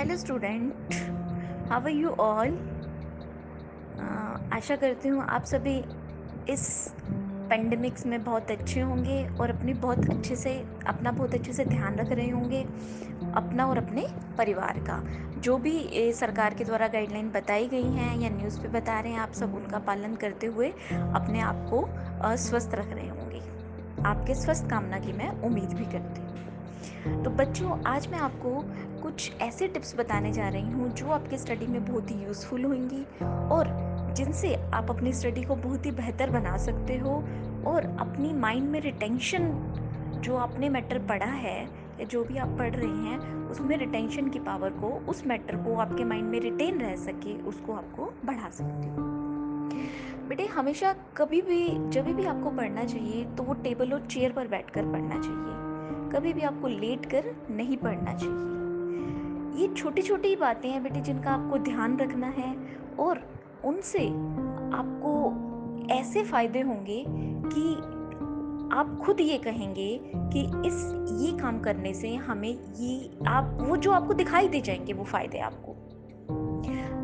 Hello student how are you all आशा करती हूँ आप सभी इस पेंडेमिक्स में बहुत अच्छे होंगे और अपनी बहुत अच्छे से, अपना बहुत अच्छे से ध्यान रख रहे होंगे अपना और अपने परिवार का। जो भी सरकार के द्वारा गाइडलाइन बताई गई हैं या न्यूज़ पे बता रहे हैं, आप सब उनका पालन करते हुए अपने आप को स्वस्थ रख रहे होंगे। आपके स्वस्थ कामना की मैं उम्मीद भी करती हूँ। तो बच्चों, आज मैं आपको कुछ ऐसे टिप्स बताने जा रही हूँ जो आपके स्टडी में बहुत ही यूज़फुल होंगी और जिनसे आप अपनी स्टडी को बहुत ही बेहतर बना सकते हो और अपनी माइंड में रिटेंशन जो आपने मैटर पढ़ा है या जो भी आप पढ़ रहे हैं, उसमें रिटेंशन की पावर को, उस मैटर को आपके माइंड में रिटेन रह सके, उसको आपको बढ़ा सकते हो। बेटे, हमेशा कभी भी, जब भी आपको पढ़ना चाहिए तो वो टेबल और चेयर पर बैठकर पढ़ना चाहिए। कभी भी आपको लेट कर नहीं पढ़ना चाहिए। ये छोटी छोटी बातें हैं बेटे जिनका आपको ध्यान रखना है और उनसे आपको ऐसे फ़ायदे होंगे कि आप खुद ये कहेंगे कि इस, ये काम करने से हमें ये आप, वो जो आपको दिखाई दे जाएँगे वो फ़ायदे आपको।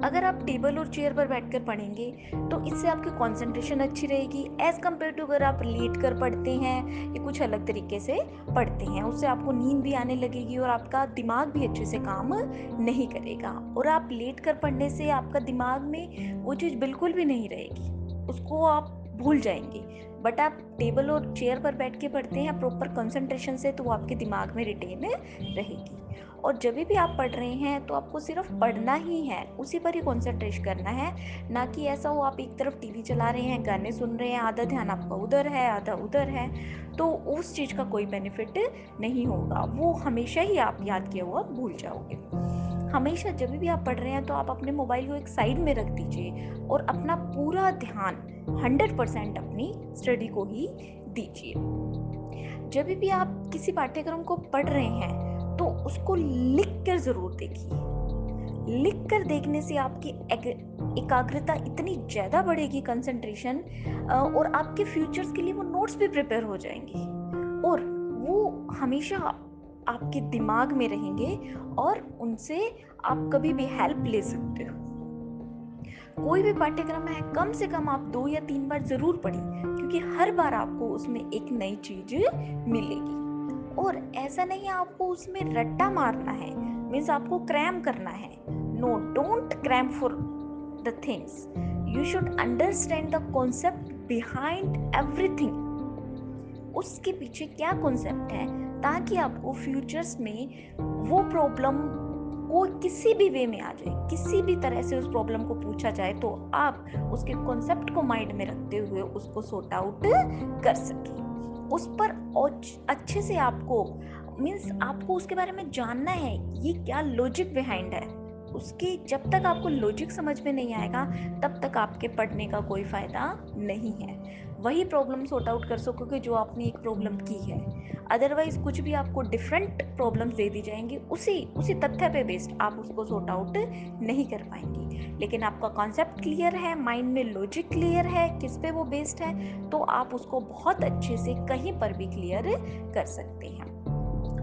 अगर आप टेबल और चेयर पर बैठकर पढ़ेंगे तो इससे आपकी कंसंट्रेशन अच्छी रहेगी। एज़ कंपेयर टू अगर आप लेट कर पढ़ते हैं, या कुछ अलग तरीके से पढ़ते हैं, उससे आपको नींद भी आने लगेगी और आपका दिमाग भी अच्छे से काम नहीं करेगा। और आप लेट कर पढ़ने से आपका दिमाग में वो चीज़ बिल्कुल भी नहीं रहेगी, उसको आप भूल जाएँगे। बट आप टेबल और चेयर पर बैठ के पढ़ते हैं प्रॉपर कंसंट्रेशन से तो वो आपके दिमाग में रिटेन रहेगी। और जब भी आप पढ़ रहे हैं तो आपको सिर्फ़ पढ़ना ही है। उसी पर ही कॉन्सेंट्रेट करना है। ना कि ऐसा हो आप एक तरफ़ टीवी चला रहे हैं, गाने सुन रहे हैं, आधा ध्यान आपका उधर है, आधा उधर है तो उस चीज़ का कोई बेनिफिट नहीं होगा। वो हमेशा ही आप याद किया हुआ भूल जाओगे। हमेशा जब भी आप पढ़ रहे हैं तो आप अपने मोबाइल को एक साइड में रख दीजिए और अपना पूरा ध्यान हंड्रेड परसेंट अपनी स्टडी को ही दीजिए। जब भी आप किसी पाठ्यक्रम को पढ़ रहे हैं उसको लिख कर ज़रूर देखिए। लिख कर देखने से आपकी एकाग्रता इतनी ज़्यादा बढ़ेगी कंसंट्रेशन और आपके फ्यूचर्स के लिए वो नोट्स भी प्रिपेयर हो जाएँगे। और वो हमेशा आपके दिमाग में रहेंगे और उनसे आप कभी भी हेल्प ले सकते हो। कोई भी पाठ्यक्रम है, कम से कम आप दो या तीन बार ज़रूर पढ़ें क्योंकि हर बार आपको उसमें एक नई चीज़ मिलेगी। और ऐसा नहीं आपको उसमें रट्टा मारना है मीन्स आपको क्रैम करना है। No don't cram for the things you should understand the concept behind everything उसके पीछे क्या कॉन्सेप्ट है? ताकि आपको फ्यूचर्स में वो प्रॉब्लम को किसी भी वे में आ जाए। किसी भी तरह से उस प्रॉब्लम को पूछा जाए तो आप उसके कॉन्सेप्ट को माइंड में रखते हुए उसको सॉर्ट आउट कर सकें। उस पर अच्छे से आपको मीन्स आपको उसके बारे में जानना है, ये क्या लॉजिक बिहाइंड है? उसकी जब तक आपको लॉजिक समझ में नहीं आएगा, तब तक आपके पढ़ने का कोई फ़ायदा नहीं है। वही प्रॉब्लम सॉर्ट आउट कर सकोगे जो आपने एक प्रॉब्लम की है। अदरवाइज़ कुछ भी आपको डिफरेंट प्रॉब्लम्स दे दी जाएँगी, उसी उसी तथ्य पे बेस्ड आप उसको सॉर्ट आउट नहीं कर पाएँगे। लेकिन आपका कॉन्सेप्ट क्लियर है माइंड में लॉजिक क्लियर है, किस पे वो बेस्ड है तो आप उसको बहुत अच्छे से कहीं पर भी क्लियर कर सकते हैं।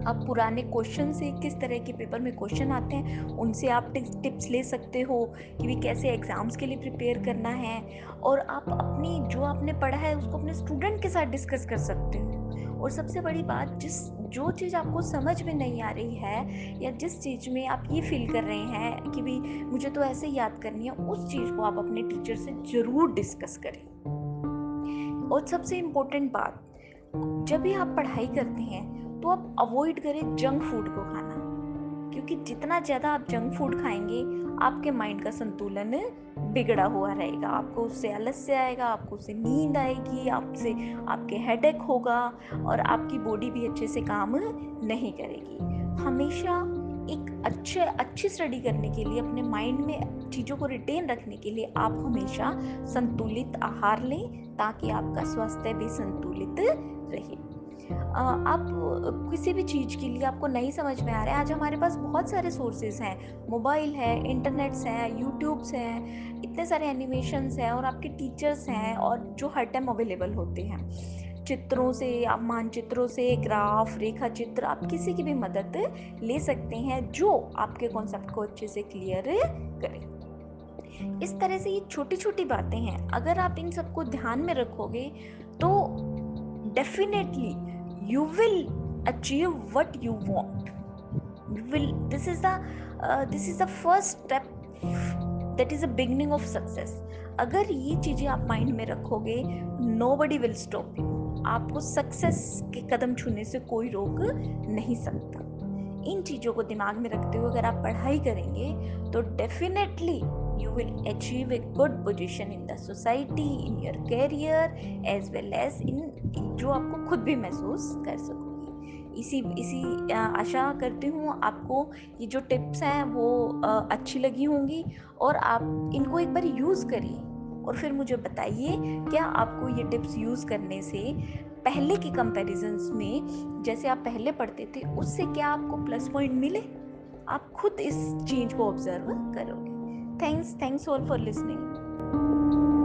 अब पुराने क्वेश्चन से किस तरह के पेपर में क्वेश्चन आते हैं, उनसे आप टिप्स ले सकते हो कि भी कैसे एग्ज़ाम्स के लिए प्रिपेयर करना है और आप अपनी, जो आपने पढ़ा है, उसको अपने स्टूडेंट के साथ डिस्कस कर सकते हो। और सबसे बड़ी बात, जिस, जो चीज़ आपको समझ में नहीं आ रही है या जिस चीज़ में आप ये फील कर रहे हैं कि भी मुझे तो ऐसे याद करनी है, उस चीज़ को आप अपने टीचर से ज़रूर डिस्कस करें। और सबसे इम्पोर्टेंट बात, जब भी आप पढ़ाई करते हैं तो आप अवॉइड करें जंक फ़ूड को खाना। क्योंकि जितना ज़्यादा आप जंक फ़ूड खाएँगे, आपके माइंड का संतुलन बिगड़ा हुआ रहेगा। आपको उससे आलस्य आएगा, आपको उससे नींद आएगी, आपसे आपके हेडेक होगा और आपकी बॉडी भी अच्छे से काम नहीं करेगी। हमेशा एक अच्छे, अच्छी स्टडी करने के लिए, अपने माइंड में चीज़ों को रिटेन रखने के लिए आप हमेशा संतुलित आहार लें, ताकि आपका स्वास्थ्य भी संतुलित रहे। आप किसी भी चीज़ के लिए आपको नहीं समझ में आ रहा है। आज हमारे पास बहुत सारे सोर्सेज हैं। मोबाइल है, इंटरनेट्स है, यूट्यूब्स हैं, इतने सारे एनिमेशंस हैं और आपके टीचर्स हैं और जो हर टाइम अवेलेबल होते हैं। चित्रों से, आप मानचित्रों से, ग्राफ रेखा चित्र आप किसी की भी मदद ले सकते हैं जो आपके कॉन्सेप्ट को अच्छे से क्लियर करें। इस तरह से ये छोटी छोटी बातें हैं। अगर आप इन सबको ध्यान में रखोगे तो definitely you will achieve what you want will this is the this is the first step that is a beginning of success अगर ये चीज़ें आप माइंड में रखोगे nobody will stop you आपको सक्सेस के कदम छूने से कोई रोक नहीं सकता। इन चीज़ों को दिमाग में रखते हुए अगर आप पढ़ाई करेंगे तो definitely will achieve a good position in the society in your career as well as in जो आपको खुद भी महसूस कर सकोगे। इसी इसी आशा करती हूँ आपको ये जो टिप्स हैं वो अच्छी लगी होंगी और आप इनको एक बार यूज़ करिए। और फिर मुझे बताइए, क्या आपको ये टिप्स यूज़ करने से पहले की कंपैरिजंस में, जैसे आप पहले पढ़ते थे, उससे क्या आपको प्लस पॉइंट मिले? आप खुद इस चेंज को ऑब्ज़र्व करोगे। Thanks thanks all for listening